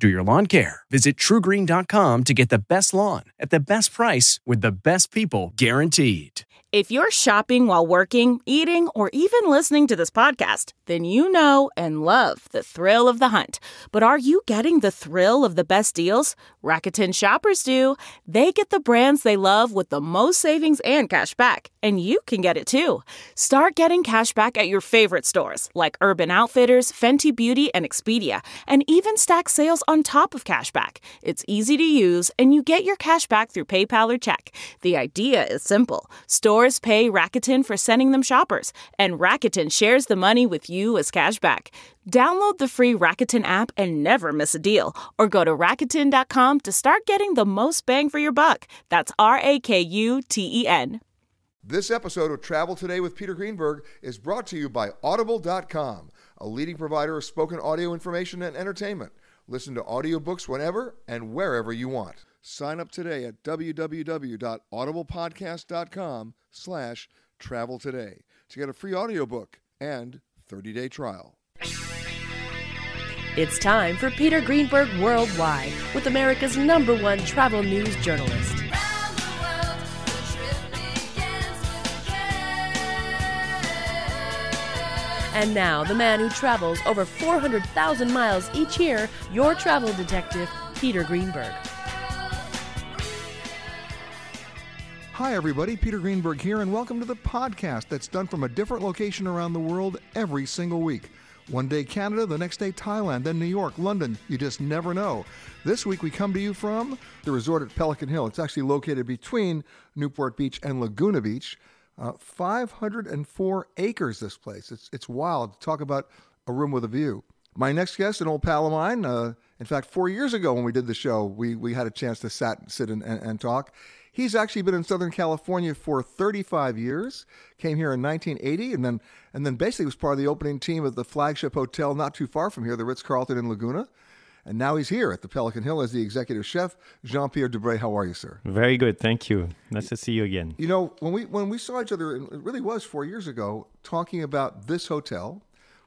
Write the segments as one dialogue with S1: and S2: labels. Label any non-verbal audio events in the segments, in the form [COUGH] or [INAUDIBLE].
S1: do your lawn care. Visit trugreen.com to get the best lawn at the best price with the best people guaranteed.
S2: If you're shopping while working, eating, or even listening to this podcast, then you know and love the thrill of the hunt. But are you getting the thrill of the best deals? Rakuten shoppers do. They get the brands they love with the most savings and cash back. And you can get it too. Start getting cash back at your favorite stores like Urban Outfitters, Fenty Beauty, and Expedia, and even stack sales on top of cashback. It's easy to use, and you get your cash back through PayPal or check. The idea is simple. Stores pay Rakuten for sending them shoppers, and Rakuten shares the money with you as cashback. Download the free Rakuten app and never miss a deal, or go to Rakuten.com to start getting the most bang for your buck. That's R A K U T E N.
S3: This episode of Travel Today with Peter Greenberg is brought to you by Audible.com, a leading provider of spoken audio information and entertainment. Listen to audiobooks whenever and wherever you want. Sign up today at www.audiblepodcast.com slash travel today to get a free audiobook and 30-day trial.
S4: It's time for Peter Greenberg Worldwide with America's number one travel news journalist. And now, the man who travels over 400,000 miles each year, your travel detective, Peter Greenberg.
S3: Hi, everybody. Peter Greenberg here, and welcome to the podcast that's done from a different location around the world every single week. One day Canada, the next day Thailand, then New York, London. You just never know. This week we come to you from the resort at Pelican Hill. It's actually located between Newport Beach and Laguna Beach. Uh, 504 acres, this place. It's, it's wild. Talk about a room with a view. My next guest, an old pal of mine. Uh, in fact, four years ago when we did the show, we, we had a chance to sat, sit and, and, and talk. He's actually been in Southern California for 35 years. Came here in 1980, and then and then basically was part of the opening team of the flagship hotel not too far from here, the Ritz Carlton in Laguna. And now he's here at the Pelican Hill as the executive chef. Jean Pierre Dubray, how are you, sir?
S5: Very good, thank you. Nice to see you again.
S3: You know, when we when we saw each other, it really was four years ago, talking about this hotel,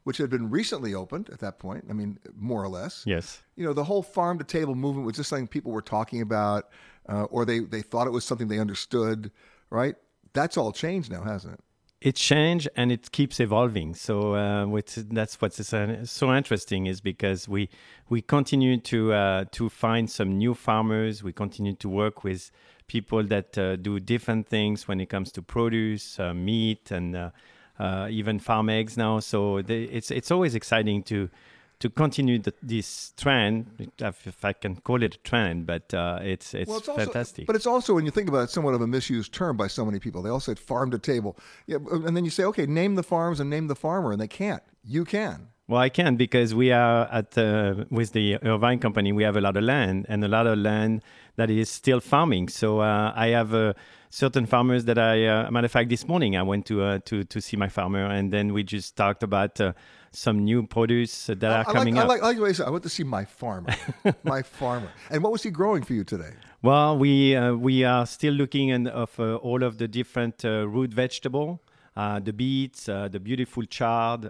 S3: which had been recently opened at that point. I mean, more or less.
S5: Yes.
S3: You know, the whole farm to table movement was just something people were talking about, uh, or they they thought it was something they understood. Right. That's all changed now, hasn't it?
S5: It changed and it keeps evolving. So uh, that's what's so interesting is because we we continue to uh, to find some new farmers. We continue to work with people that uh, do different things when it comes to produce, uh, meat, and uh, uh, even farm eggs now. So they, it's it's always exciting to to continue the, this trend, if I can call it a trend, but uh, it's it's,
S3: Well, it's
S5: fantastic.
S3: Also, but it's also, when you think about it, somewhat of a misused term by so many people. They all say farm to table. Yeah, and then you say, okay, name the farms and name the farmer, and they can't. You can.
S5: Well, I can because we are at uh, with the Irvine company. We have a lot of land and a lot of land that is still farming. So uh, I have uh, certain farmers that I, uh, matter of fact, this morning I went to uh, to to see my farmer, and then we just talked about uh, some new produce that
S3: I,
S5: are
S3: I
S5: coming
S3: like,
S5: up.
S3: I like, I like the way you said, I went to see my farmer. [LAUGHS] my farmer. And what was he growing for you today?
S5: Well, we uh, we are still looking and of uh, all of the different uh, root vegetable, uh, the beets, uh, the beautiful chard,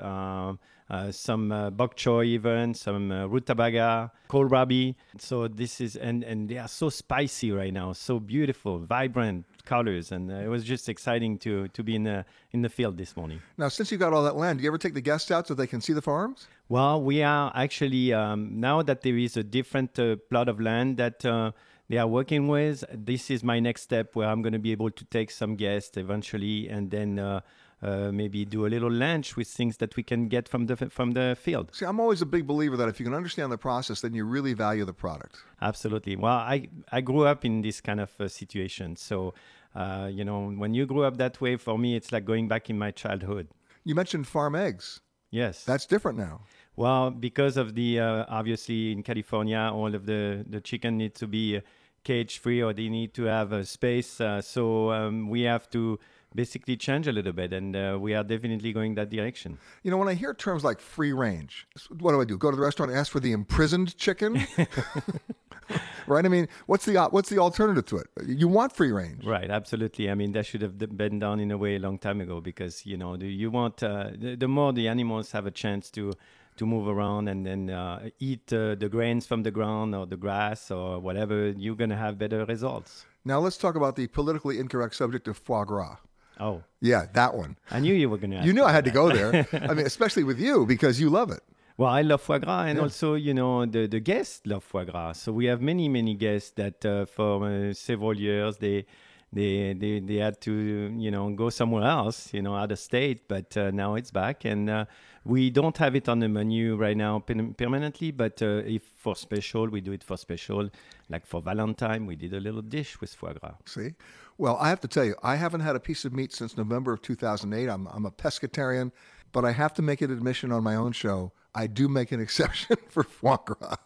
S5: uh, some uh, bok choy even, some uh, rutabaga, kohlrabi. So this is and and they are so spicy right now, so beautiful, vibrant colors, and uh, it was just exciting to to be in the in the field this morning.
S3: Now, since you got all that land, do you ever take the guests out so they can see the farms?
S5: Well, we are actually um, now that there is a different uh, plot of land that uh, they are working with. This is my next step where I'm going to be able to take some guests eventually, and then uh, uh, maybe do a little lunch with things that we can get from the from the field.
S3: See, I'm always a big believer that if you can understand the process, then you really value the product.
S5: Absolutely. Well, I I grew up in this kind of uh, situation, so uh, you know, when you grew up that way, for me, it's like going back in my childhood.
S3: You mentioned farm eggs.
S5: Yes,
S3: that's different now.
S5: Well, because of the uh, obviously in California, all of the the chicken need to be cage free or they need to have a space. Uh, so um, we have to basically change a little bit, and uh, we are definitely going that direction.
S3: You know, when I hear terms like free range, what do I do? Go to the restaurant and ask for the imprisoned chicken? [LAUGHS] right? I mean, what's the what's the alternative to it? You want free range,
S5: right? Absolutely. I mean, that should have been done in a way a long time ago because you know, you want uh, the, the more the animals have a chance to to move around and then uh, eat uh, the grains from the ground or the grass or whatever, you're going to have better results.
S3: Now let's talk about the politically incorrect subject of foie gras.
S5: Oh,
S3: yeah, that one.
S5: I knew you were going to.
S3: You knew I had
S5: that.
S3: to go there. [LAUGHS] I mean, especially with you because you love it.
S5: Well, I love foie gras, and yeah. also, you know, the, the guests love foie gras. So we have many, many guests that uh, for uh, several years they they, they they had to you know go somewhere else, you know, out of state. But uh, now it's back, and uh, we don't have it on the menu right now permanently. But uh, if for special, we do it for special. Like for Valentine, we did a little dish with foie gras.
S3: See, well, I have to tell you, I haven't had a piece of meat since November of 2008. I'm I'm a pescatarian, but I have to make an admission on my own show. I do make an [LAUGHS] exception for foie gras.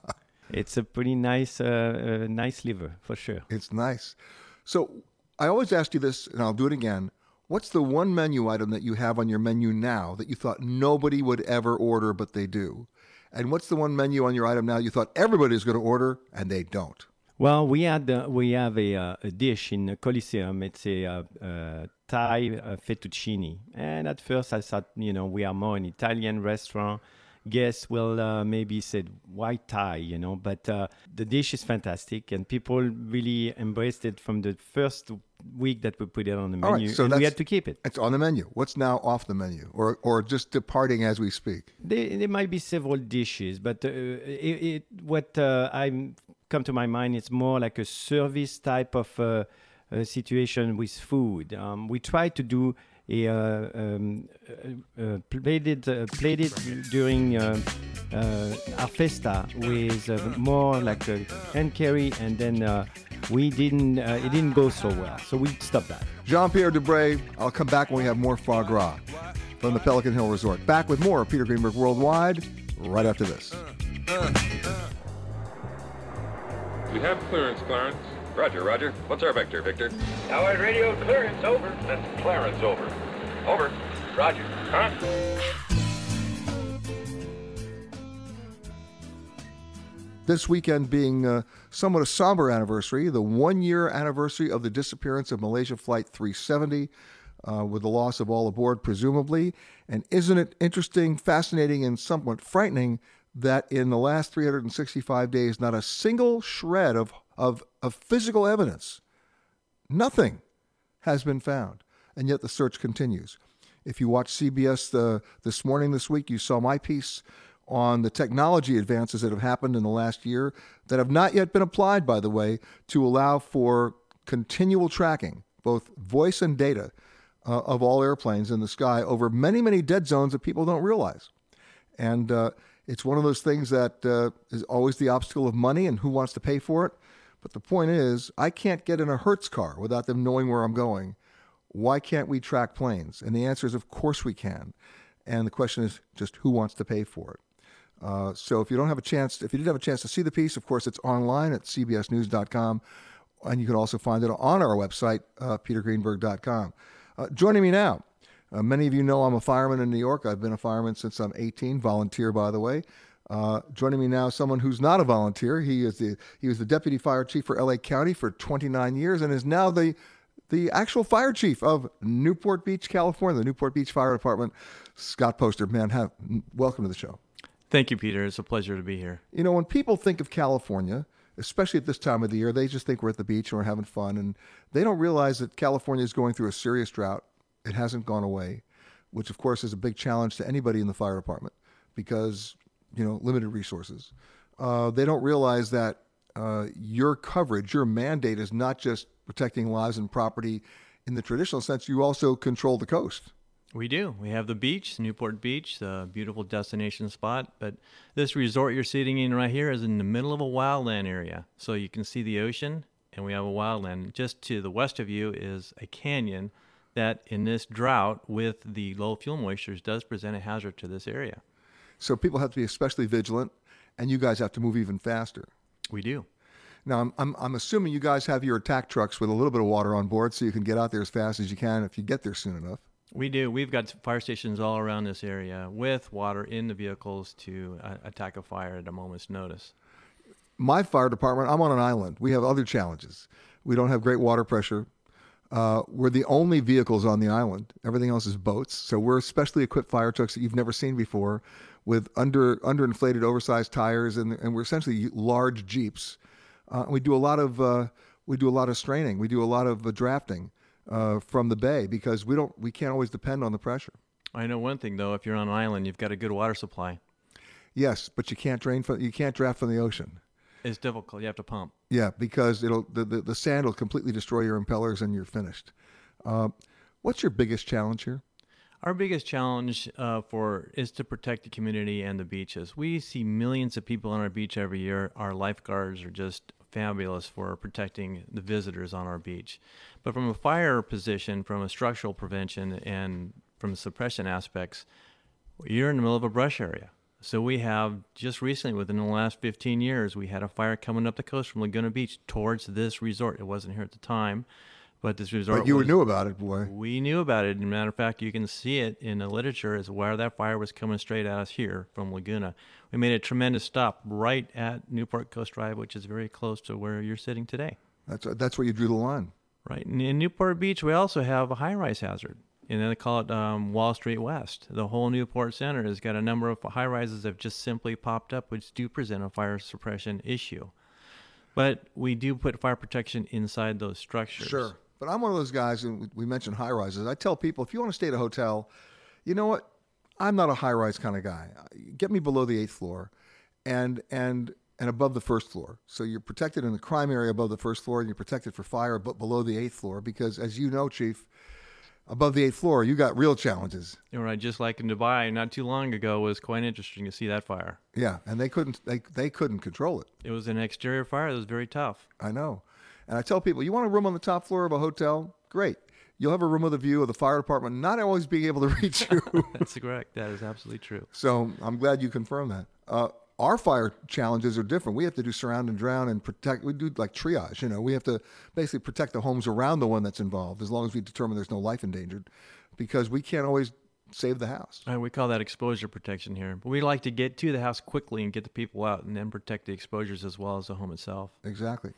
S5: It's a pretty nice, uh, uh, nice liver for sure.
S3: It's nice. So I always ask you this, and I'll do it again. What's the one menu item that you have on your menu now that you thought nobody would ever order, but they do? And what's the one menu on your item now you thought everybody's going to order and they don't?
S5: Well, we had uh, we have a, uh, a, dish in the Coliseum. It's a uh, uh Thai uh, fettuccine, and at first I thought, you know, we are more an Italian restaurant guests will uh, maybe say why Thai, you know, but uh, the dish is fantastic and people really embraced it from the first week that we put it on the menu.
S3: Right, so
S5: and we had to keep it.
S3: It's on the menu. What's now off the menu or, or just departing as we speak?
S5: There, there might be several dishes, but uh, it, it, what uh, I come to my mind it's more like a service type of uh, situation with food. Um, we try to do a, uh, um, uh, played it uh, played it during uh, uh, our festa with uh, more like hand carry, and then we didn't it didn't go so well, so we stopped that.
S3: Jean Pierre Dubray, I'll come back when we have more foie gras from the Pelican Hill Resort. Back with more Peter Greenberg Worldwide right after this.
S6: We have clearance, Clarence.
S7: Roger, Roger. What's our vector, Victor?
S8: Howard radio clearance, over.
S7: That's Clarence, over. Over.
S8: Roger. Huh?
S3: This weekend being uh, somewhat a somber anniversary, the one year anniversary of the disappearance of Malaysia Flight 370, uh, with the loss of all aboard, presumably. And isn't it interesting, fascinating, and somewhat frightening that in the last 365 days, not a single shred of of, of physical evidence. Nothing has been found, and yet the search continues. If you watch CBS the, this morning, this week, you saw my piece on the technology advances that have happened in the last year that have not yet been applied, by the way, to allow for continual tracking, both voice and data, uh, of all airplanes in the sky over many, many dead zones that people don't realize. And uh, it's one of those things that uh, is always the obstacle of money and who wants to pay for it. But the point is, I can't get in a Hertz car without them knowing where I'm going. Why can't we track planes? And the answer is, of course we can. And the question is just who wants to pay for it? Uh, so if you don't have a chance, if you didn't have a chance to see the piece, of course it's online at cbsnews.com, and you can also find it on our website, uh, petergreenberg.com. Uh, joining me now, uh, many of you know I'm a fireman in New York. I've been a fireman since I'm 18, volunteer by the way. Uh, joining me now, someone who's not a volunteer. He is the he was the deputy fire chief for LA County for 29 years and is now the the actual fire chief of Newport Beach, California, the Newport Beach Fire Department. Scott Poster, man, have, welcome to the show.
S9: Thank you, Peter. It's a pleasure to be here.
S3: You know, when people think of California, especially at this time of the year, they just think we're at the beach and we're having fun, and they don't realize that California is going through a serious drought. It hasn't gone away, which of course is a big challenge to anybody in the fire department because you know, limited resources. Uh, they don't realize that uh, your coverage, your mandate is not just protecting lives and property in the traditional sense. You also control the coast.
S9: We do. We have the beach, Newport Beach, a beautiful destination spot. But this resort you're sitting in right here is in the middle of a wildland area. So you can see the ocean, and we have a wildland. Just to the west of you is a canyon that, in this drought with the low fuel moistures, does present a hazard to this area.
S3: So people have to be especially vigilant, and you guys have to move even faster.
S9: We do.
S3: Now, I'm, I'm, I'm assuming you guys have your attack trucks with a little bit of water on board so you can get out there as fast as you can if you get there soon enough.
S9: We do. We've got fire stations all around this area with water in the vehicles to uh, attack a fire at a moment's notice.
S3: My fire department, I'm on an island. We have other challenges. We don't have great water pressure. Uh, we're the only vehicles on the island. Everything else is boats. So we're specially equipped fire trucks that you've never seen before with under underinflated, oversized tires, and, and we're essentially large jeeps. Uh, we do a lot of uh, we do a lot of straining. We do a lot of uh, drafting uh, from the bay because we don't we can't always depend on the pressure.
S9: I know one thing though: if you're on an island, you've got a good water supply.
S3: Yes, but you can't drain from you can't draft from the ocean.
S9: It's difficult. You have to pump.
S3: Yeah, because it'll the, the, the sand will completely destroy your impellers and you're finished. Uh, what's your biggest challenge here?
S9: Our biggest challenge uh, for is to protect the community and the beaches. We see millions of people on our beach every year. Our lifeguards are just fabulous for protecting the visitors on our beach. But from a fire position, from a structural prevention, and from suppression aspects, you're in the middle of a brush area. So we have just recently, within the last 15 years, we had a fire coming up the coast from Laguna Beach towards this resort. It wasn't here at the time, but this resort.
S3: But you
S9: was,
S3: knew about it, boy.
S9: We knew about it. As a matter of fact, you can see it in the literature as where that fire was coming straight at us here from Laguna. We made a tremendous stop right at Newport Coast Drive, which is very close to where you're sitting today.
S3: That's that's where you drew the line.
S9: Right. And in Newport Beach, we also have a high-rise hazard and then they call it um, Wall Street West. The whole Newport Center has got a number of high rises that have just simply popped up, which do present a fire suppression issue. But we do put fire protection inside those structures.
S3: Sure. But I'm one of those guys, and we mentioned high rises. I tell people if you want to stay at a hotel, you know what? I'm not a high rise kind of guy. Get me below the eighth floor, and and and above the first floor. So you're protected in the crime area above the first floor, and you're protected for fire, but below the eighth floor. Because as you know, Chief, above the eighth floor, you got real challenges.
S9: Right. Just like in Dubai, not too long ago, was quite interesting to see that fire.
S3: Yeah, and they couldn't they they couldn't control it.
S9: It was an exterior fire that was very tough.
S3: I know, and I tell people, you want a room on the top floor of a hotel? Great. You'll have a room with a view of the fire department not always being able to [LAUGHS] reach you. [LAUGHS]
S9: That's correct. That is absolutely true.
S3: So I'm glad you confirmed that. Uh, our fire challenges are different. We have to do surround and drown and protect. We do like triage. You know, we have to basically protect the homes around the one that's involved, as long as we determine there's no life endangered, because we can't always save the house.
S9: Right, we call that exposure protection here. But we like to get to the house quickly and get the people out, and then protect the exposures as well as the home itself.
S3: Exactly.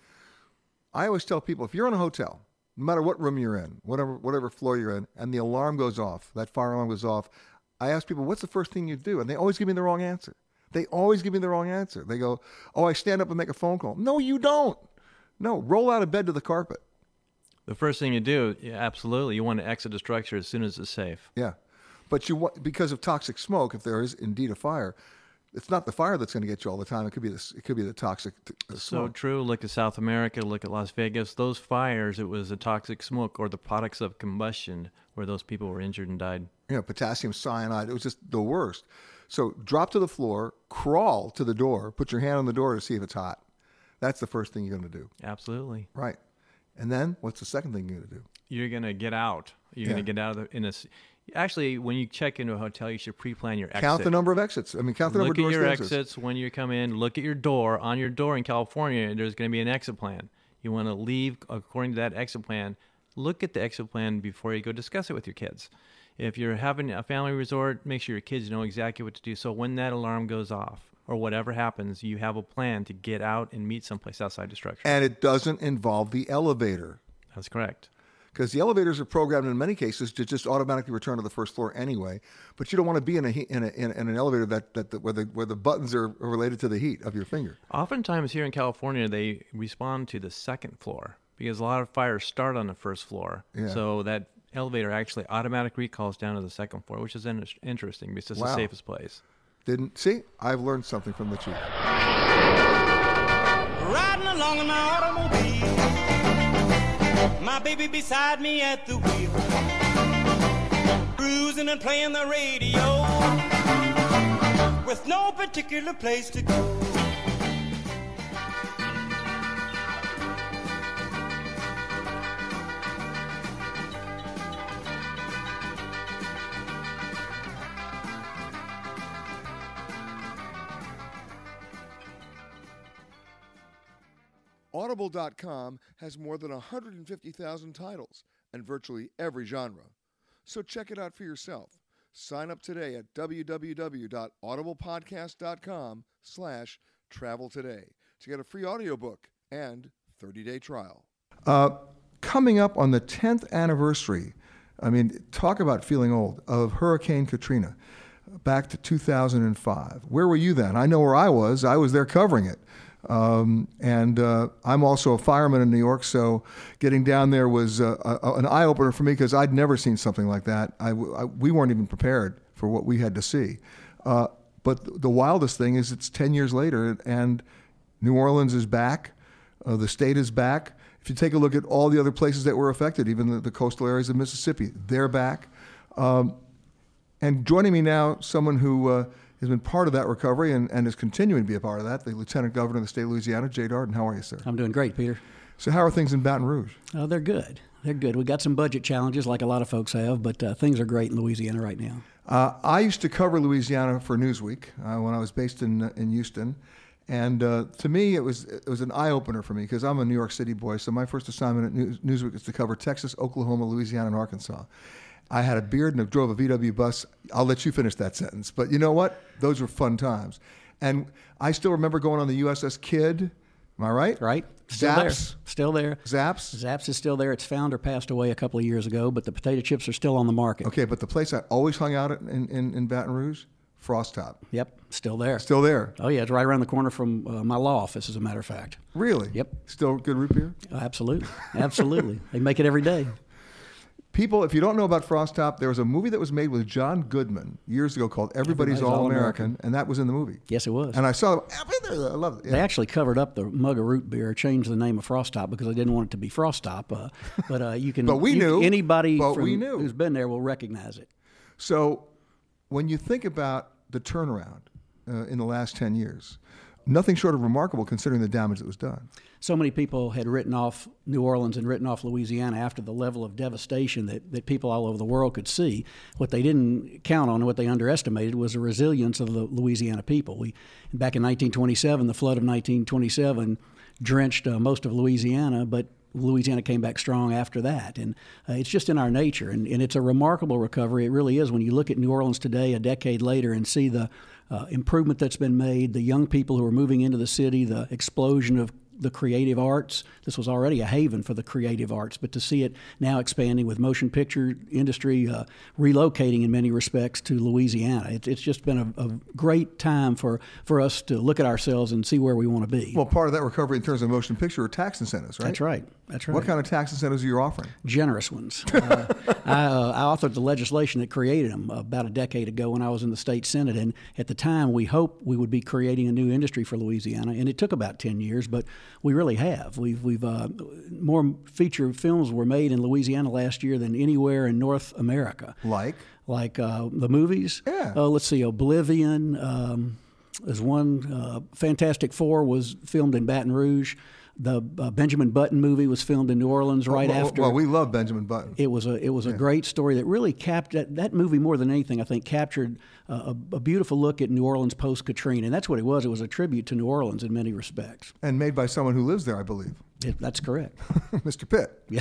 S3: I always tell people if you're in a hotel, no matter what room you're in, whatever whatever floor you're in, and the alarm goes off, that fire alarm goes off, I ask people, "What's the first thing you do?" And they always give me the wrong answer. They always give me the wrong answer. They go, "Oh, I stand up and make a phone call." No, you don't. No, roll out of bed to the carpet.
S9: The first thing you do, yeah, absolutely, you want to exit the structure as soon as it's safe.
S3: Yeah, but you want because of toxic smoke, if there is indeed a fire, it's not the fire that's going to get you all the time. It could be the it could be the toxic the
S9: So true. Look at South America. Look at Las Vegas. Those fires, it was the toxic smoke or the products of combustion where those people were injured and died.
S3: Yeah, potassium cyanide. It was just the worst. So drop to the floor, crawl to the door, put your hand on the door to see if it's hot. That's the first thing you're going to do.
S9: Absolutely.
S3: Right. And then what's the second thing you're going to do?
S9: You're going to get out. You're yeah. going to get out of the in a. Actually, when you check into a hotel, you should pre-plan your exit.
S3: Count the number of exits. I mean, count the
S9: look
S3: number of
S9: doors. Look at
S3: your
S9: exits when you come in. Look at your door. On your door in California, there's going to be an exit plan. You want to leave according to that exit plan. Look at the exit plan before you go discuss it with your kids. If you're having a family resort, make sure your kids know exactly what to do. So when that alarm goes off or whatever happens, you have a plan to get out and meet someplace outside the structure.
S3: And it doesn't involve the elevator.
S9: That's correct.
S3: Because the elevators are programmed in many cases to just automatically return to the first floor anyway. But you don't want to be in a in, a, in, an elevator that, that, that where the where the buttons are related to the heat of your finger.
S9: Oftentimes here in California, they respond to the second floor because a lot of fires start on the first floor.
S3: Yeah.
S9: So that elevator actually automatic recalls down to the second floor, which is in- interesting because it's
S3: wow.
S9: the safest place.
S3: Didn't see? I've learned something from the chief.
S10: Riding along in my automobile, my baby beside me at the wheel. Cruising and playing the radio with no particular place to go.
S3: Audible.com has more than 150,000 titles and virtually every genre. So check it out for yourself. Sign up today at www.audiblepodcast.com slash travel today to get a free audiobook and 30-day trial. Uh, coming up on the 10th anniversary, I mean, talk about feeling old, of Hurricane Katrina back to 2005. Where were you then? I know where I was. I was there covering it. Um, and uh, I'm also a fireman in New York, so getting down there was uh, a, an eye opener for me because I'd never seen something like that. I, I, we weren't even prepared for what we had to see. Uh, but the wildest thing is it's 10 years later, and New Orleans is back, uh, the state is back. If you take a look at all the other places that were affected, even the, the coastal areas of Mississippi, they're back. Um, and joining me now, someone who uh, has been part of that recovery and, and is continuing to be a part of that, the Lieutenant Governor of the state of Louisiana, Jay Dardenne. How are you, sir?
S11: I'm doing great, Peter.
S3: So, how are things in Baton Rouge?
S11: Oh, they're good. They're good. We got some budget challenges, like a lot of folks have, but uh, things are great in Louisiana right now.
S3: Uh, I used to cover Louisiana for Newsweek uh, when I was based in in Houston, and uh, to me, it was it was an eye opener for me because I'm a New York City boy. So my first assignment at News, Newsweek is to cover Texas, Oklahoma, Louisiana, and Arkansas. I had a beard and I drove a VW bus. I'll let you finish that sentence. But you know what? Those were fun times. And I still remember going on the USS Kidd. Am I right?
S11: Right.
S3: Still
S11: Zapp's.
S3: there.
S11: Still there.
S3: Zapp's.
S11: Zapp's is still there. Its founder passed away a couple of years ago, but the potato chips are still on the market.
S3: Okay, but the place I always hung out at in, in, in Baton Rouge, Frostop.
S11: Yep, still there.
S3: Still there.
S11: Oh yeah, it's right around the corner from uh, my law office, as a matter of fact.
S3: Really?
S11: Yep.
S3: Still good root beer?
S11: Oh, absolutely, absolutely. they make it every day.
S3: People, if you don't know about Frostop, there was a movie that was made with John Goodman years ago called Everybody's,
S11: Everybody's
S3: All
S11: All-American.
S3: American, and that was in the movie.
S11: Yes, it was.
S3: And I saw it. I love it. Yeah.
S11: They actually covered up the mug of root beer, changed the name of Frostop because they didn't want it to be Frostop. Uh, [LAUGHS] but uh, you can.
S3: But we
S11: you-
S3: knew.
S11: Anybody
S3: But
S11: from-
S3: we knew.
S11: who's been there will recognize it.
S3: So, when you think about the turnaround uh, in the last 10 years, nothing short of remarkable considering the damage that was done.
S11: so many people had written off New Orleans and written off Louisiana after the level of devastation that, that people all over the world could see. What they didn't count on and what they underestimated was the resilience of the Louisiana people. We back in 1927, the flood of 1927 drenched uh, most of Louisiana, but Louisiana came back strong after that. And uh, it's just in our nature. And, and it's a remarkable recovery. It really is. When you look at New Orleans today, a decade later, and see the uh, improvement that's been made, the young people who are moving into the city, the explosion of the creative arts. This was already a haven for the creative arts, but to see it now expanding with motion picture industry uh, relocating in many respects to Louisiana, it, it's just been a, a great time for, for us to look at ourselves and see where we want to be.
S3: Well, part of that recovery in terms of motion picture are tax incentives, right?
S11: That's right. That's right.
S3: What kind of tax incentives are you offering?
S11: generous ones. [LAUGHS] Uh, I, uh, I authored the legislation that created them about a decade ago when I was in the state senate, and at the time we hoped we would be creating a new industry for Louisiana, and it took about ten years, but we really have. We've we've uh, more feature films were made in Louisiana last year than anywhere in North America.
S3: Like?
S11: Like uh, the movies.
S3: Yeah.
S11: Uh, let's see, Oblivion. Um, there's one. Uh, Fantastic Four was filmed in Baton Rouge. The uh, Benjamin Button movie was filmed in New Orleans right
S3: well,
S11: after.
S3: Well, we love Benjamin Button.
S11: It was a it was a great story that really captured that, that movie more than anything. I think captured uh, a, a beautiful look at New Orleans post Katrina, and that's what it was. It was a tribute to New Orleans in many respects.
S3: and made by someone who lives there, I believe,
S11: It, that's correct. [LAUGHS]
S3: Mr. Pitt.
S11: Yeah.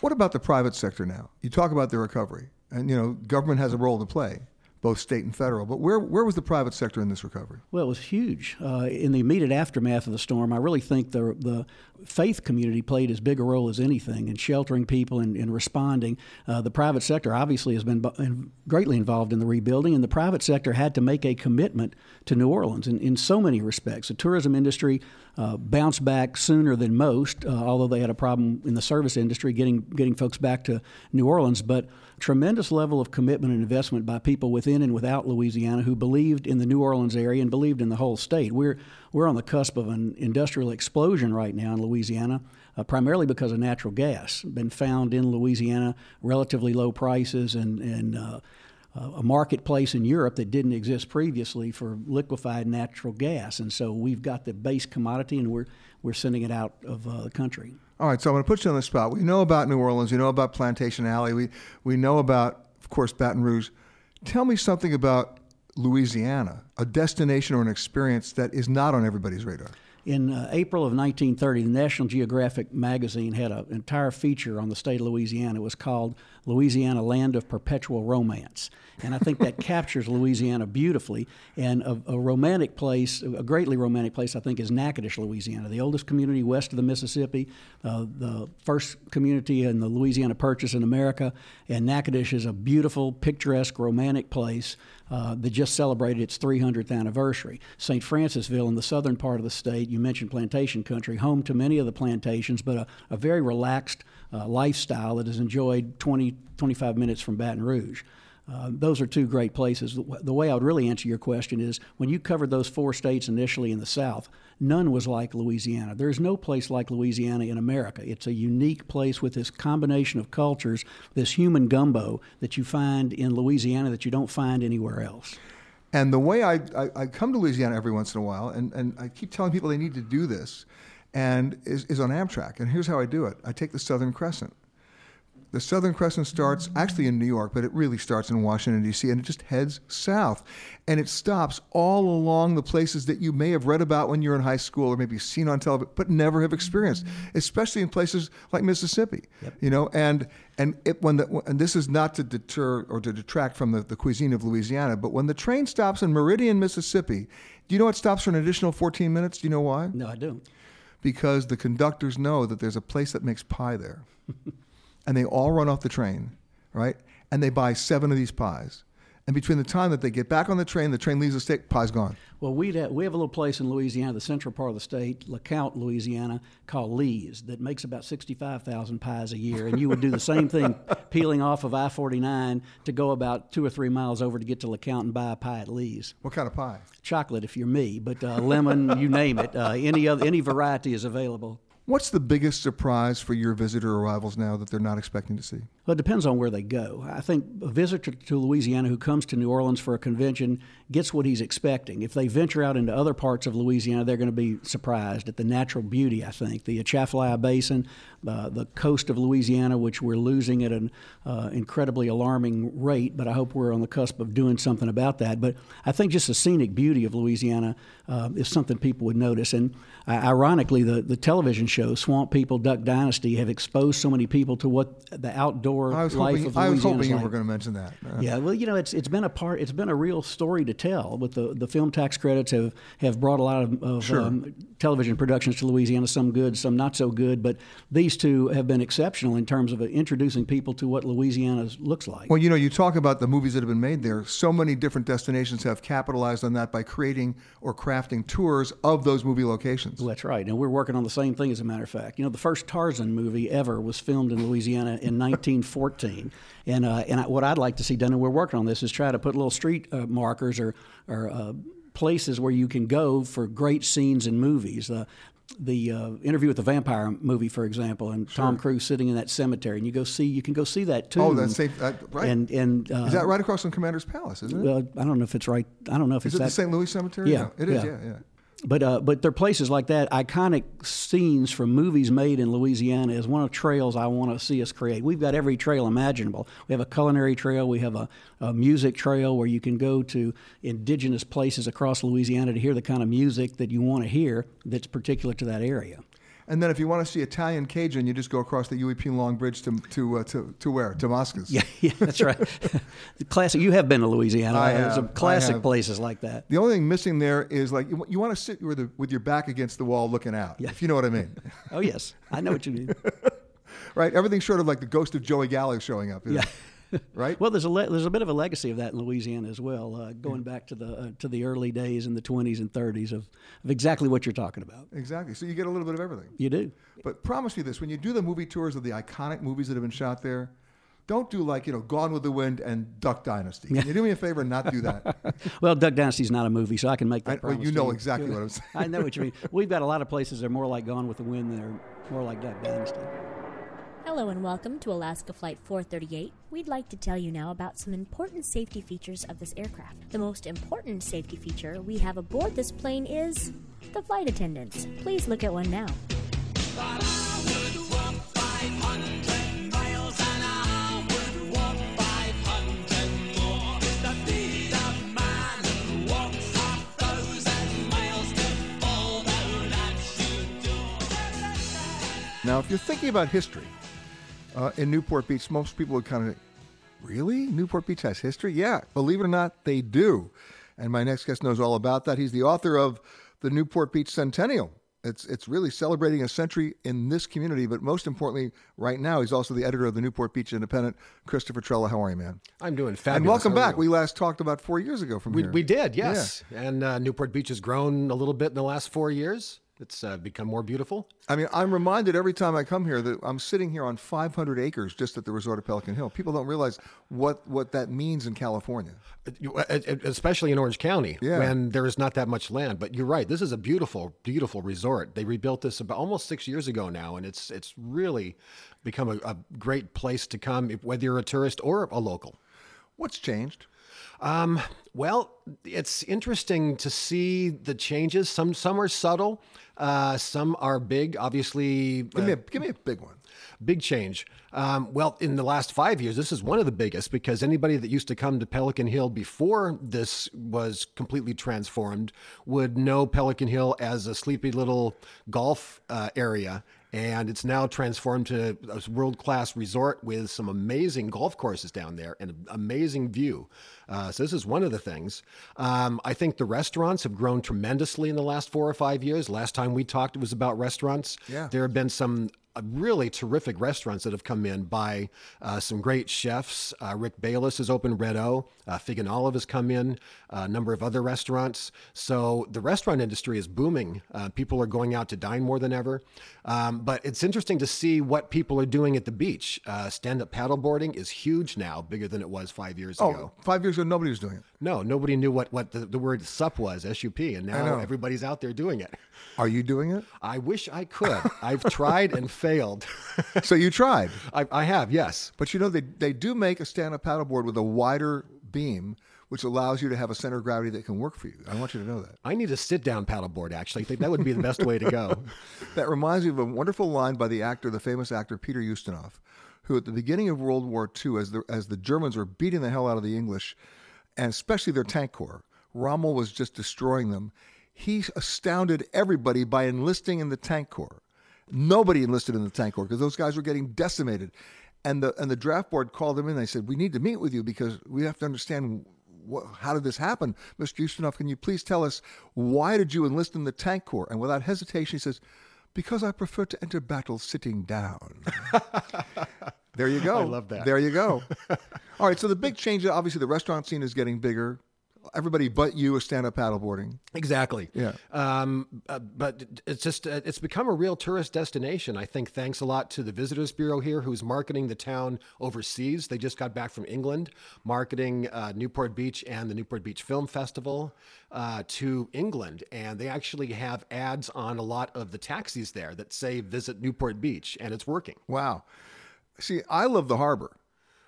S3: What about the private sector now? You talk about the recovery, and you know, government has a role to play, both state and federal. But where where was the private sector in this recovery?
S11: Well, it was huge. Uh, in the immediate aftermath of the storm, I really think the the faith community played as big a role as anything in sheltering people and, and responding. Uh, the private sector obviously has been greatly involved in the rebuilding, and the private sector had to make a commitment to New Orleans in, in so many respects. The tourism industry uh, bounced back sooner than most, uh, although they had a problem in the service industry getting getting folks back to New Orleans. But tremendous level of commitment and investment by people within within and without Louisiana who believed in the New Orleans area and believed in the whole state. We're we're on the cusp of an industrial explosion right now in Louisiana, uh, primarily because of natural gas. Been found in Louisiana, relatively low prices, and and uh, a marketplace in Europe that didn't exist previously for liquefied natural gas, and so we've got the base commodity, and we're we're sending it out of uh, the country.
S3: All right, so I'm going to put you on the spot. We know about New Orleans. We know about Plantation Alley. We we know about, of course, Baton Rouge. Tell me something about Louisiana, a destination or an experience that is not on everybody's radar.
S11: In uh, April of 1930, the National Geographic magazine had an entire feature on the state of Louisiana. It was called Louisiana Land of Perpetual Romance. And I think that [LAUGHS] captures Louisiana beautifully. And a, a, romantic place, a greatly romantic place, I think, is Natchitoches, Louisiana, the oldest community west of the Mississippi, uh, the first community in the Louisiana Purchase in America. And Natchitoches is a beautiful, picturesque, romantic place uh, that just celebrated its 300th anniversary. St. Francisville in the southern part of the state, you mentioned plantation country, home to many of the plantations, but a, a very relaxed uh, lifestyle that is enjoyed 20, 25 minutes from Baton Rouge. Uh, those are two great places. The way I would really answer your question is when you covered those four states initially in the South, none was like Louisiana. There is no place like Louisiana in America. It's a unique place with this combination of cultures, this human gumbo that you find in Louisiana that you don't find anywhere else.
S3: And the way I, I, I come to Louisiana every once in a while, and, and I keep telling people they need to do this, and is, is on Amtrak. And here's how I do it I take the Southern Crescent. The Southern Crescent starts actually in New York, but it really starts in Washington, D.C., and it just heads south. And it stops all along the places that you may have read about when you're in high school or maybe seen on television, but never have experienced, especially in places like Mississippi. Yep. You know, and and it, when the, and this is not to deter or to detract from the, the cuisine of Louisiana, but when the train stops in Meridian, Mississippi, do you know it stops for an additional 14 minutes? Do you know why?
S11: No, I don't.
S3: Because the conductors know that there's a place that makes pie there. [LAUGHS] and they all run off the train, right? And they buy seven of these pies. And between the time that they get back on the train, the train leaves the state, pie's gone.
S11: Well, we have, we have a little place in Louisiana, the central part of the state, Lecompte, Louisiana, called Lea's that makes about 65,000 pies a year. And you would do the same thing [LAUGHS] peeling off of I 49 to go about two or three miles over to get to Lecompte and buy a pie at Lea's.
S3: What kind of pie?
S11: Chocolate, if you're me, but uh, lemon, you name it. Uh, any, other, any variety is available.
S3: What's the biggest surprise for your visitor arrivals now that they're not expecting to see?
S11: Well, it depends on where they go. I think a visitor to Louisiana who comes to New Orleans for a convention gets what he's expecting. If they venture out into other parts of Louisiana, they're going to be surprised at the natural beauty, I think. The Atchafalaya Basin, uh, the coast of Louisiana, which we're losing at an uh, incredibly alarming rate, but I hope we're on the cusp of doing something about that. But I think just the scenic beauty of Louisiana uh, is something people would notice. And uh, ironically, the, the television show, Swamp People Duck Dynasty, have exposed so many people to what the outdoor life
S3: hoping,
S11: of Louisiana
S3: I was hoping you
S11: like.
S3: were going to mention that.
S11: Uh, yeah, well, you know, it's it's been a part, it's been a real story to tell. With the the film tax credits have have brought a lot of, of
S3: sure.
S11: um, television productions to Louisiana, some good, some not so good, but these two have been exceptional in terms of introducing people to what Louisiana looks like.
S3: Well, you know, you talk about the movies that have been made there. So many different destinations have capitalized on that by creating or crafting tours of those movie locations.
S11: Well, that's right, and we're working on the same thing. As a matter of fact, you know, the first Tarzan movie ever was filmed in Louisiana in [LAUGHS] 1914, and uh, and I, what I'd like to see done, and we're working on this, is try to put little street uh, markers or or uh, places where you can go for great scenes in movies. Uh, the uh, interview with the vampire movie, for example, and
S3: sure.
S11: Tom Cruise sitting in that cemetery, and you go see, you can go see that too.
S3: Oh, that's safe, right.
S11: And and uh,
S3: is that right across from Commander's Palace? Isn't it?
S11: Well, I don't know if it's right. I don't know if
S3: is
S11: it's
S3: it
S11: that,
S3: the St. Louis Cemetery.
S11: Yeah,
S3: no, it is.
S11: yeah.
S3: yeah. yeah.
S11: But uh, but there are places like that, iconic scenes from movies made in Louisiana is one of the trails I want to see us create. We've got every trail imaginable. We have a culinary trail, we have a, a music trail where you can go to indigenous places across Louisiana to hear the kind of music that you want to hear that's particular to that area.
S3: And then if you want to see Italian Cajun, you just go across the Huey P. Long Bridge to to uh, to, to where? To Mosca's.
S11: Yeah, [LAUGHS] yeah, that's right. [LAUGHS] the classic. You have been to Louisiana.
S3: I have,
S11: some classic
S3: have.
S11: places like that.
S3: The only thing missing there is like you, you want to sit with, the, with your back against the wall looking out,
S11: Yeah.
S3: if you know what I mean. [LAUGHS]
S11: Oh yes, I know what you mean.
S3: right? Everything's sort of like the ghost of Joey Gallo showing up.
S11: Yeah. [LAUGHS]
S3: right?
S11: Well, there's a le- there's a bit of a legacy of that in Louisiana as well, uh, going back to the uh, to the early days in the 20s and 30s of, of exactly what you're talking about.
S3: Exactly. So you get a little bit of everything.
S11: You do.
S3: But promise me this: when you do the movie tours of the iconic movies that have been shot there, don't do like you know Gone with the Wind and Duck Dynasty. Can you do me a favor and not do that? [LAUGHS]
S11: well, Duck Dynasty's not a movie, so I can make that.
S3: I, well, you know exactly what I'm saying.
S11: I know what you mean. We've got a lot of places that are more like Gone with the Wind than are more like Duck Dynasty.
S12: Hello and welcome to Alaska Flight 438. We'd like to tell you now about some important safety features of this aircraft. The most important safety feature we have aboard this plane is the flight attendants. Please look at one now.
S3: Now, if you're thinking about history uh, in Newport Beach, most people would kind of, really? Newport Beach has history? Yeah, believe it or not, they do. And my next guest knows all about that. He's the author of the Newport Beach Centennial. It's, it's really celebrating a century in this community, but most importantly, right now, he's also the editor of the Newport Beach Independent. Christopher Trela, how are you, man?
S13: I'm doing fabulous.
S3: And welcome back. We last talked about four years ago from
S13: We,
S3: here.
S13: we did, yes. And uh, Newport Beach has grown a little bit in the last four years. It's uh, become more beautiful.
S3: I mean, I'm reminded every time I come here that I'm sitting here on 500 acres just at the resort of Pelican Hill. People don't realize what, what that means in California.
S13: You- uh, uh, Especially in Orange County,
S3: Yeah.
S13: when there is not that much land. But you're right. This is a beautiful, beautiful resort. They rebuilt this about almost six years ago now, and it's it's really become a, a great place to come, whether you're a tourist or a local.
S3: What's changed?
S13: Um, well, it's interesting to see the changes. Some some are subtle, uh, some are big. Obviously,
S3: Give me, a,
S13: uh,
S3: give me a big one.
S13: big change. Um, well, in the last five years, this is one of the biggest because anybody that used to come to Pelican Hill before this was completely transformed would know Pelican Hill as a sleepy little golf uh, area. And it's now transformed to a world class resort with some amazing golf courses down there and an amazing view. Uh, so, this is one of the things. Um, I think the restaurants have grown tremendously in the last four or five years. Last time we talked, it was about restaurants.
S3: Yeah.
S13: There have been some really terrific restaurants that have come in by uh, some great chefs. Uh, Rick Bayless has opened Red O. Uh, Fig and Olive has come in. A number of other restaurants. So the restaurant industry is booming. Uh, people are going out to dine more than ever. Um, but it's interesting to see what people are doing at the beach. Uh, stand-up paddleboarding is huge now, bigger than it was five years ago.
S3: Oh, five years ago, nobody was doing it.
S13: No, nobody knew what, what the, the word SUP was, S-U-P, and now everybody's out there doing it.
S3: Are you doing it?
S13: I wish I could. I've tried and failed. [LAUGHS]
S3: So you tried.
S13: I, I have, yes.
S3: But you know, they, they do make a stand up paddleboard with a wider beam, which allows you to have a center of gravity that can work for you. I want you to know that.
S13: I need a sit-down paddleboard. Actually, I think that would be the best way to go. [LAUGHS]
S3: That reminds me of a wonderful line by the actor, the famous actor Peter Ustinov, who at the beginning of World War II, as the, as the Germans were beating the hell out of the English, and especially their tank corps, Rommel was just destroying them. He astounded everybody by enlisting in the tank corps. Nobody enlisted in the tank corps because those guys were getting decimated. And the and the draft board called him in. They said, "We need to meet with you because we have to understand how did this happen, Mr. Ustinov? Can you please tell us why did you enlist in the tank corps?" And without hesitation, he says, "Because I prefer to enter battle sitting down." [LAUGHS] there you [LAUGHS] go.
S13: I love that.
S3: There you go. [LAUGHS] All right. So the big change, obviously, the restaurant scene is getting bigger. Everybody but you is stand up paddleboarding.
S13: Exactly.
S3: Yeah.
S13: Um, uh, but it's just uh, it's become a real tourist destination. I think thanks a lot to the Visitors Bureau here, who's marketing the town overseas. They just got back from England, marketing uh, Newport Beach and the Newport Beach Film Festival uh, to England, and they actually have ads on a lot of the taxis there that say "Visit Newport Beach," and it's working.
S3: Wow. See, I love the harbor.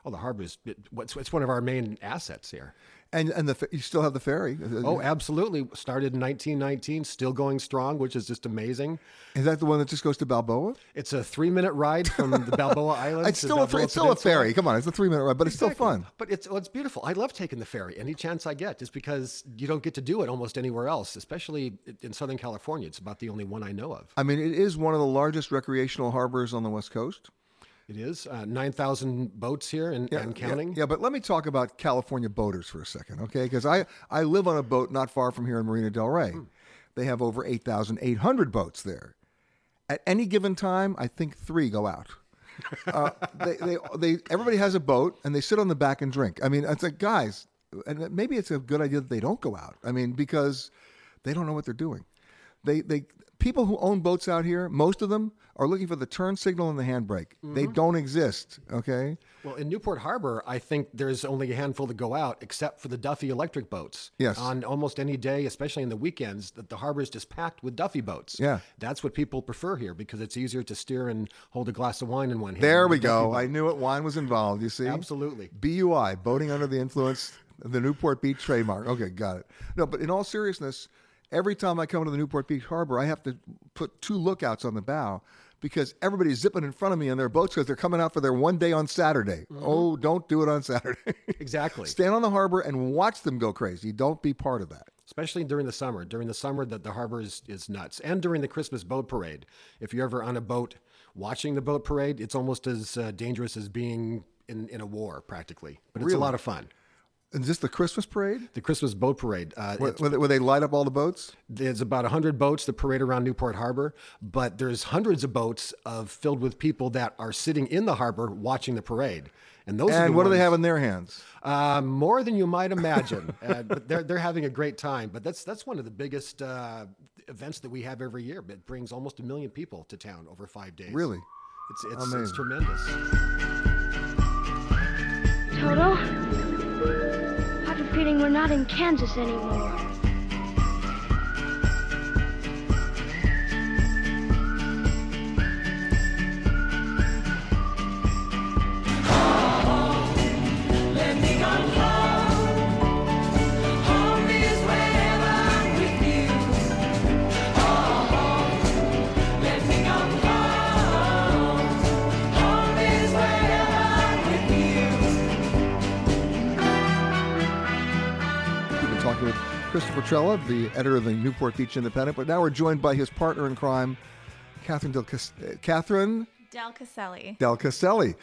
S13: Oh, the harbor is it, it's, it's one of our main assets here.
S3: And and the you still have the ferry.
S13: Uh, uh, oh, absolutely. Started in 1919, still going strong, which is just amazing.
S3: Is that the one that just goes to Balboa?
S13: It's a three minute ride from the [LAUGHS] Balboa Islands.
S3: It's still a,
S13: Balboa
S3: it's still a ferry. Come on, it's a three minute ride, but it's still fun.
S13: But it's, well, it's beautiful. I love taking the ferry any chance I get, just because you don't get to do it almost anywhere else, especially in Southern California. It's about the only one I know of.
S3: I mean, it is one of the largest recreational harbors on the West Coast.
S13: It is uh, 9,000 boats here and, and counting.
S3: Yeah, but let me talk about California boaters for a second, okay? Because I, I live on a boat not far from here in Marina Del Rey.
S13: Hmm.
S3: They have over 8,800 boats there. At any given time, I think three go out. Uh, [LAUGHS] they, they, they, everybody has a boat and they sit on the back and drink. I mean, it's like, guys, and maybe it's a good idea that they don't go out. I mean, because they don't know what they're doing. They, they, people who own boats out here, most of them are looking for the turn signal and the handbrake. They
S13: Mm-hmm.
S3: don't exist. Okay.
S13: Well, in Newport Harbor, I think there's only a handful that go out, except for the Duffy electric boats.
S3: Yes.
S13: On almost any day, especially in the weekends, that the harbor is just packed with Duffy boats.
S3: Yeah.
S13: That's what people prefer here because it's easier to steer and hold a glass of wine in one hand.
S3: There we go. I knew it. Wine was involved. You see?
S13: Absolutely.
S3: BUI, boating under the influence, the Newport Beach trademark. Okay, got it. No, but in all seriousness, every time I come to the Newport Beach harbor, I have to put two lookouts on the bow because everybody's zipping in front of me on their boats because they're coming out for their one day on Saturday. Oh, don't do it on Saturday. [LAUGHS]
S13: Exactly.
S3: Stand on the harbor and watch them go crazy. Don't be part of that.
S13: especially during the summer. During the summer, that the harbor is, is nuts, and during the Christmas boat parade. If you're ever on a boat watching the boat parade, it's almost as uh, dangerous as being in, in a war, practically. But it's
S3: Really?
S13: a lot of fun.
S3: Is this the Christmas parade?
S13: The Christmas boat parade. Uh,
S3: Where, where they- where they light up all the boats?
S13: there's about 100 boats that parade around Newport Harbor, but there's hundreds of boats of filled with people that are sitting in the harbor watching the parade. And those are
S3: And
S13: the
S3: what do they have in their hands?
S13: Uh, more than you might imagine. [LAUGHS] uh, but they're they're having a great time. But that's that's one of the biggest uh, events that we have every year. It brings almost a million people to town over five days.
S3: Really?
S13: It's it's, it's tremendous.
S14: Toto, We're not in Kansas anymore.
S3: Christopher Trela, the editor of the Newport Beach Independent, but now we're joined by his partner in crime, Catherine Del, Cas- Catherine
S15: Del Caselli.
S3: Del Caselli.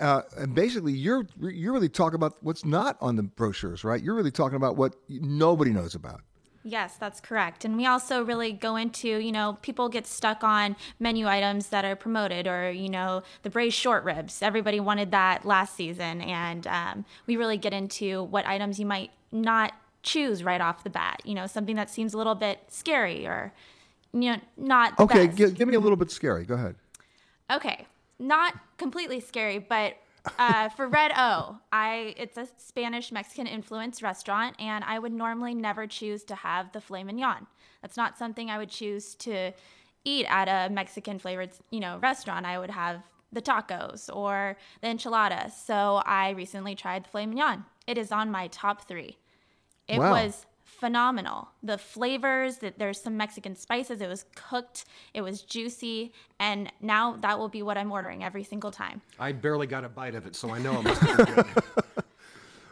S3: Uh, and basically, you're you're really talking about what's not on the brochures, right? You're really talking about what nobody knows about.
S15: Yes, that's correct. And we also really go into, you know, people get stuck on menu items that are promoted or, you know, the braised short ribs. Everybody wanted that last season. And um, we really get into what items you might not choose right off the bat. You know, something that seems a little bit scary or, you know, not
S3: Okay, gi- give me a little bit scary. Go ahead.
S15: Okay, not completely scary, but uh, [LAUGHS] for Red O, I it's a Spanish Mexican influenced restaurant, and I would normally never choose to have the filet mignon. That's not something I would choose to eat at a Mexican flavored, you know, restaurant. I would have the tacos or the enchiladas. So I recently tried the filet mignon. It is on my top three. It
S13: Wow.
S15: was phenomenal. The flavors, that there's some Mexican spices. It was cooked. It was juicy, and now that will be what I'm ordering every single time.
S13: I barely got a bite of it, so I know it must be good. [LAUGHS]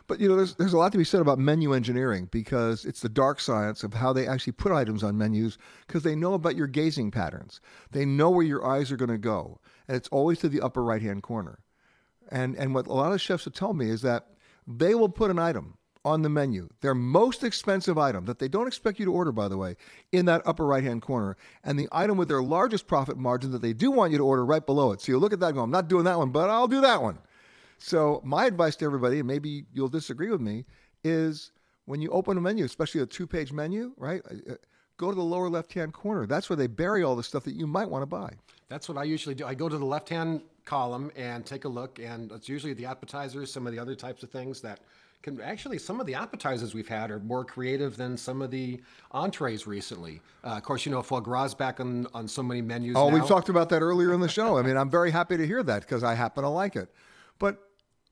S3: But you know, there's there's a lot to be said about menu engineering because it's the dark science of how they actually put items on menus because they know about your gazing patterns. They know where your eyes are going to go, and it's always to the upper right hand corner. And and what a lot of chefs will tell me is that they will put an item on the menu, their most expensive item that they don't expect you to order, by the way, in that upper right hand corner, and the item with their largest profit margin that they do want you to order right below it. So you look at that and go, I'm not doing that one, but I'll do that one. So my advice to everybody, and maybe you'll disagree with me, is when you open a menu, especially a two-page menu, right? uh, Go to the lower left-hand corner. That's where they bury all the stuff that you might want to buy.
S13: That's what I usually do. I go to the left hand column and take a look, and it's usually the appetizers, some of the other types of things that can actually, some of the appetizers we've had are more creative than some of the entrees recently. Uh, of course, you know, foie gras back on, on so many menus.
S3: Oh,
S13: now.
S3: we've talked about that earlier in the show. I mean, I'm very happy to hear that because I happen to like it. But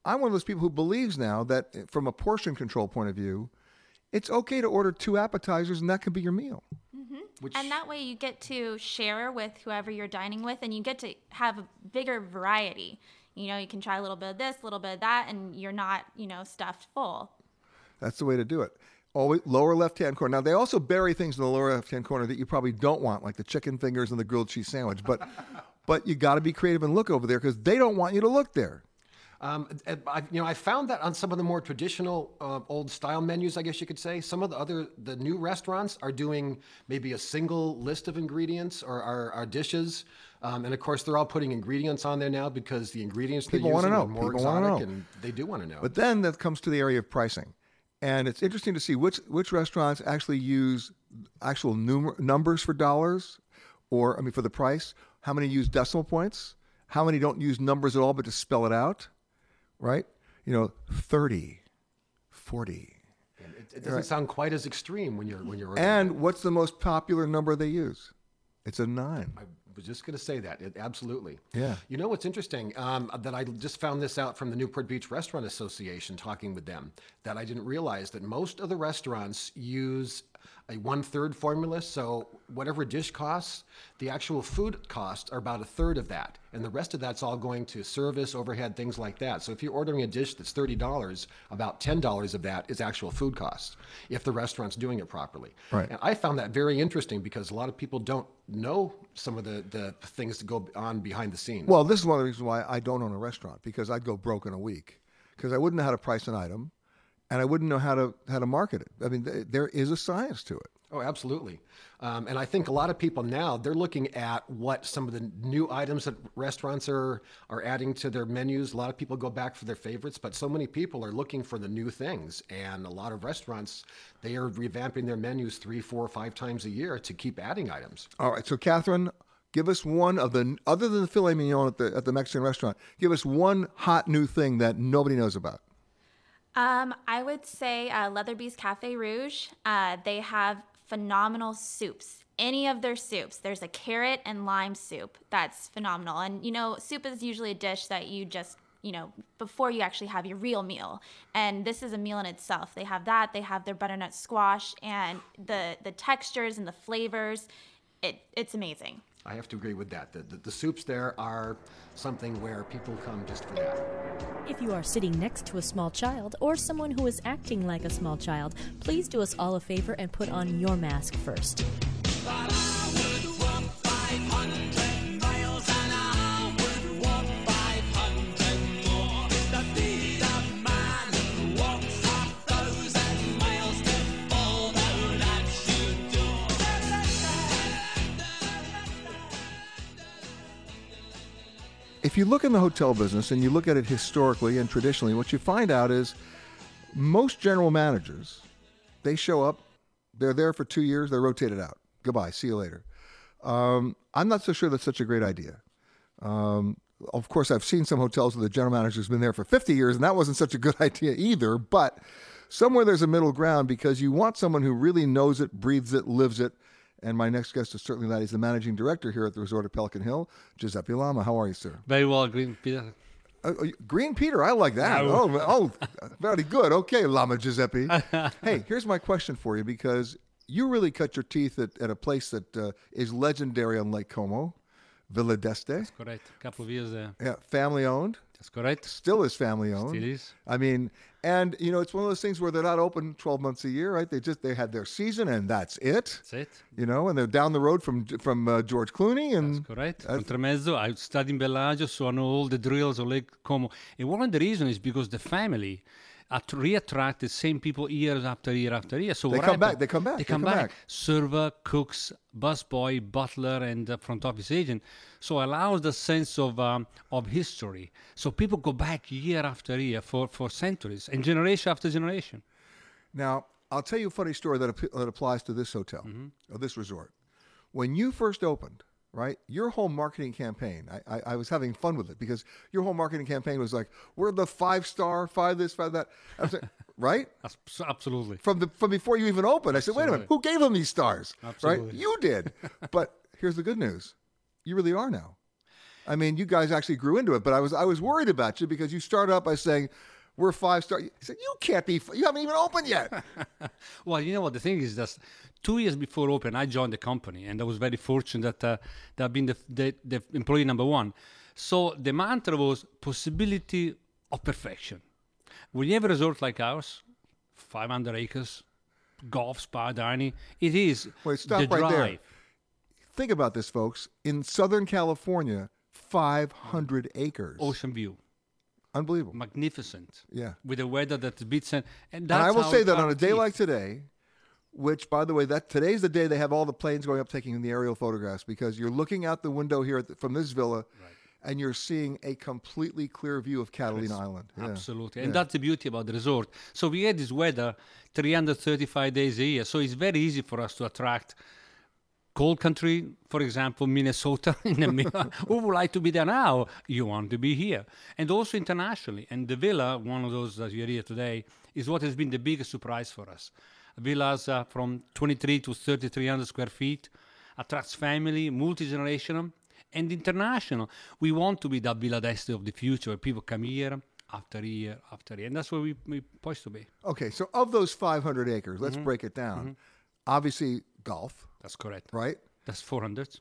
S3: I'm one of those people who believes now that eh, from a portion control point of view, it's okay to order two appetizers and that can be your meal.
S15: and that way you get to share with whoever you're dining with and you get to have a bigger variety. You know, you can try a little bit of this, a little bit of that, and you're not, you know, stuffed full.
S3: That's the way to do it. Always lower left hand corner. Now they also bury things in the lower left hand corner that you probably don't want, like the chicken fingers and the grilled cheese sandwich. But [LAUGHS] but you got to be creative and look over there because they don't want you to look there.
S13: Um, I, you know, I found that on some of the more traditional uh, old style menus, I guess you could say, some of the other the new restaurants are doing maybe a single list of ingredients or our, our dishes, um, and of course they're all putting ingredients on there now because the ingredients they're
S3: People wanna
S13: using
S3: know.
S13: are more
S3: People
S13: exotic
S3: know.
S13: and they do want to know.
S3: But then that comes to the area of pricing. And it's interesting to see which which restaurants actually use actual numer- numbers for dollars Or, I mean, for the price, how many use decimal points? How many don't use numbers at all but just spell it out? Right? You know, 30, 40.
S13: It, it doesn't
S3: Right.
S13: sound quite as extreme when you're when you're.
S3: And what's the most popular number they use? It's a nine.
S13: I was just going to say that. It, absolutely.
S3: Yeah.
S13: You know what's interesting? Um, that I just found this out from the Newport Beach Restaurant Association talking with them, that I didn't realize that most of the restaurants use a one third formula. So whatever dish costs, the actual food costs are about a third of that. And the rest of that's all going to service, overhead, things like that. So if you're ordering a dish that's $30, about $10 of that is actual food costs if the restaurant's doing it properly.
S3: Right.
S13: And I found that very interesting because a lot of people don't know some of the, the things that go on behind the scenes.
S3: Well, this is one of the reasons why I don't own a restaurant because I'd go broke in a week because I wouldn't know how to price an item and I wouldn't know how to how to market it. I mean, th- there is a science to it.
S13: Oh, absolutely. Um, and I think a lot of people now they're looking at what some of the new items that restaurants are are adding to their menus. A lot of people go back for their favorites, but so many people are looking for the new things. And a lot of restaurants they are revamping their menus three, four, five times a year to keep adding items.
S3: All right, so Catherine, give us one of the other than the filet mignon at the at the Mexican restaurant. Give us one hot new thing that nobody knows about.
S15: Um, I would say uh, Leatherby's Cafe Rouge. Uh, they have phenomenal soups. Any of their soups. There's a carrot and lime soup that's phenomenal. And you know, soup is usually a dish that you just you know before you actually have your real meal. And this is a meal in itself. They have that. They have their butternut squash and the the textures and the flavors. It it's amazing.
S13: I have to agree with that. The, the, the soups there are something where people come just for that.
S12: If you are sitting next to a small child or someone who is acting like a small child, please do us all a favor and put on your mask first.
S3: If you look in the hotel business and you look at it historically and traditionally, what you find out is most general managers, they show up, they're there for two years, they're rotated out. Goodbye, see you later. Um, I'm not so sure that's such a great idea. Um, of course, I've seen some hotels where the general manager's been there for 50 years, and that wasn't such a good [LAUGHS] idea either. But somewhere there's a middle ground because you want someone who really knows it, breathes it, lives it. And my next guest is certainly that. He's the managing director here at the resort of Pelican Hill, Giuseppe Lama. How are you, sir?
S16: Very well, Green Peter.
S3: Uh, uh, Green Peter, I like that.
S16: No.
S3: Oh, oh, very good. Okay, Lama Giuseppe. [LAUGHS] hey, here's my question for you because you really cut your teeth at, at a place that uh, is legendary on Lake Como, Villa d'Este.
S16: That's correct. A couple of years there.
S3: Yeah, family owned.
S16: That's correct.
S3: Still is family owned.
S16: Still is.
S3: I mean, and you know, it's one of those things where they're not open 12 months a year, right? They just they had their season and that's it.
S16: That's it.
S3: You know, and they're down the road from from uh, George Clooney and
S16: Correct.
S3: That's-
S16: Contramezzo, I studied in Bellagio, so I know all the drills of Lake Como. And one of the reasons is because the family att- re-attract the same people year after year after year. So
S3: They come back, they come back,
S16: They
S3: they
S16: come
S3: come
S16: back.
S3: back.
S16: Server, cooks, busboy, butler, and uh, front office agent. So allows the sense of um, of history. So people go back year after year for, for centuries and generation after generation.
S3: Now, I'll tell you a funny story that, ap- that applies to this hotel or this resort. When you first opened, right, your whole marketing campaign, I, I, I was having fun with it because your whole marketing campaign was like, we're the five star, five this, five that. I was like, right?
S16: Absolutely.
S3: From the from before you even opened. I said, wait a minute, who gave them these stars? Right? You did. but here's the good news. You really are now. I mean, you guys actually grew into it, but I was I was worried about you because you started out by saying we're five star. I said you can't be. You haven't even opened yet. [LAUGHS]
S16: Well, you know what the thing is that two years before open, I joined the company, and I was very fortunate that uh, that I've been the, the the employee number one. So the mantra was possibility of perfection. When you have a resort like ours, 500 acres, golf, spa, dining, it is
S3: Wait, stop
S16: the
S3: right
S16: drive.
S3: there. Think about this, folks. In Southern California, 500 acres.
S16: Ocean view.
S3: Unbelievable.
S16: Magnificent.
S3: Yeah.
S16: With the weather that beats and and,
S3: And I will say that on a day
S16: teeth.
S3: like today, which by the way, that today's the day they have all the planes going up taking the aerial photographs because you're looking out the window here at the, from this villa, and you're seeing a completely clear view of Catalina. Island. Yeah.
S16: Absolutely.
S3: Yeah.
S16: And that's the beauty about the resort. So we had this weather 335 days a year. So it's very easy for us to attract cold country, for example, Minnesota, [LAUGHS] in the middle, who would like to be there now? You want to be here. And also internationally. And the villa, one of those that you're here today, is what has been the biggest surprise for us. Villas uh, from 23 to 3,300 square feet, attracts family, multi-generational, and international. We want to be the Villa d'Este of the future, where people come here after year after year. And that's where we, we push to be.
S3: Okay, so of those 500 acres, let's
S16: Mhm.
S3: break it down.
S16: Mhm.
S3: Obviously, golf.
S16: That's correct.
S3: Right?
S16: That's 400.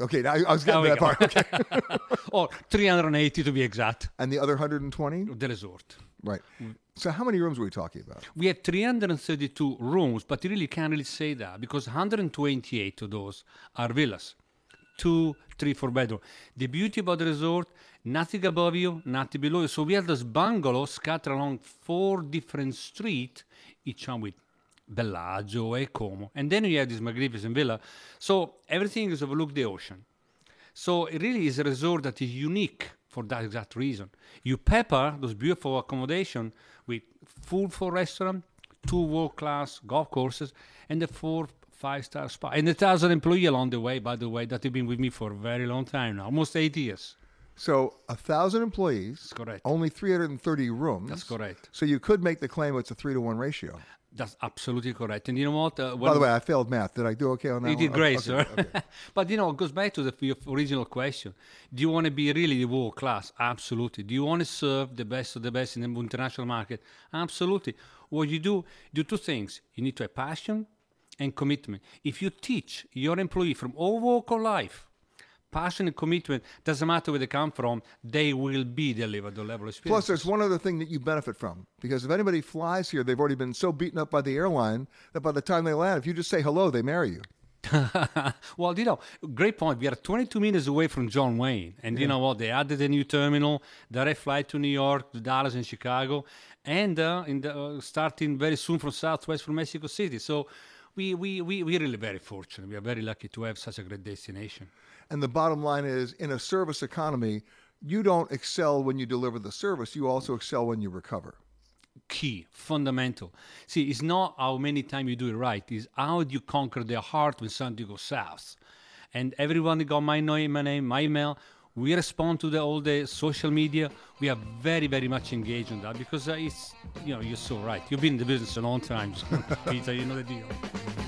S3: Okay, now I was getting to that part. Okay. [LAUGHS]
S16: or 380 to be exact.
S3: And the other 120?
S16: The resort.
S3: Right. So how many rooms are we talking about?
S16: We have 332 rooms, but you really can't really say that because 128 of those are villas. Two, three, four bedroom. The beauty about the resort, nothing above you, nothing below you. So we have this bungalow scattered along four different streets, each one with Bellagio e Como. And then you have this magnificent villa. So everything is overlook the ocean. So it really is a resort that is unique for that exact reason. You pepper those beautiful accommodation with full four restaurant, two world class golf courses, and the four five star spa. And a thousand employee along the way, by the way, that have been with me for a very long time now, almost eight years.
S3: So a thousand employees.
S16: That's correct.
S3: Only 330 rooms.
S16: That's correct.
S3: So you could make the claim it's a three to one ratio.
S16: That's absolutely correct. And you know what? Uh,
S3: By the way, I failed math. Did I do okay on that
S16: You
S3: one?
S16: did great,
S3: Okay,
S16: sir.
S3: okay. [LAUGHS]
S16: but you know, it goes back to the your original question. Do you want to be really the world class? Absolutely. Do you want to serve the best of the best in the international market? Absolutely. What you do, do two things. You need to have passion and commitment. If you teach your employee from all walk of life, passion and commitment, doesn't matter where they come from, they will be delivered the level of experience.
S3: Plus, there's one other thing that you benefit from because if anybody flies here, they've already been so beaten up by the airline that by the time they land, if you just say hello, they marry you. [LAUGHS]
S16: well, you know, great point. We are 22 minutes away from John Wayne, and you know what? They added a new terminal, direct flight to New York, to Dallas, and Chicago, and uh, in the, uh, starting very soon from Southwest from Mexico City. So we we we we're really very fortunate. We are very lucky to have such a great destination.
S3: And the bottom line is in a service economy, you don't excel when you deliver the service, you also excel when you recover.
S16: Key, fundamental. See, it's not how many times you do it right; it's how do you conquer their heart when something goes south. And everyone got my name, my name, my email. We respond to the, all the social media. We are very, very much engaged in that because uh, it's, you know, you're so right. You've been in the business a long time, [LAUGHS] Peter. You know the deal.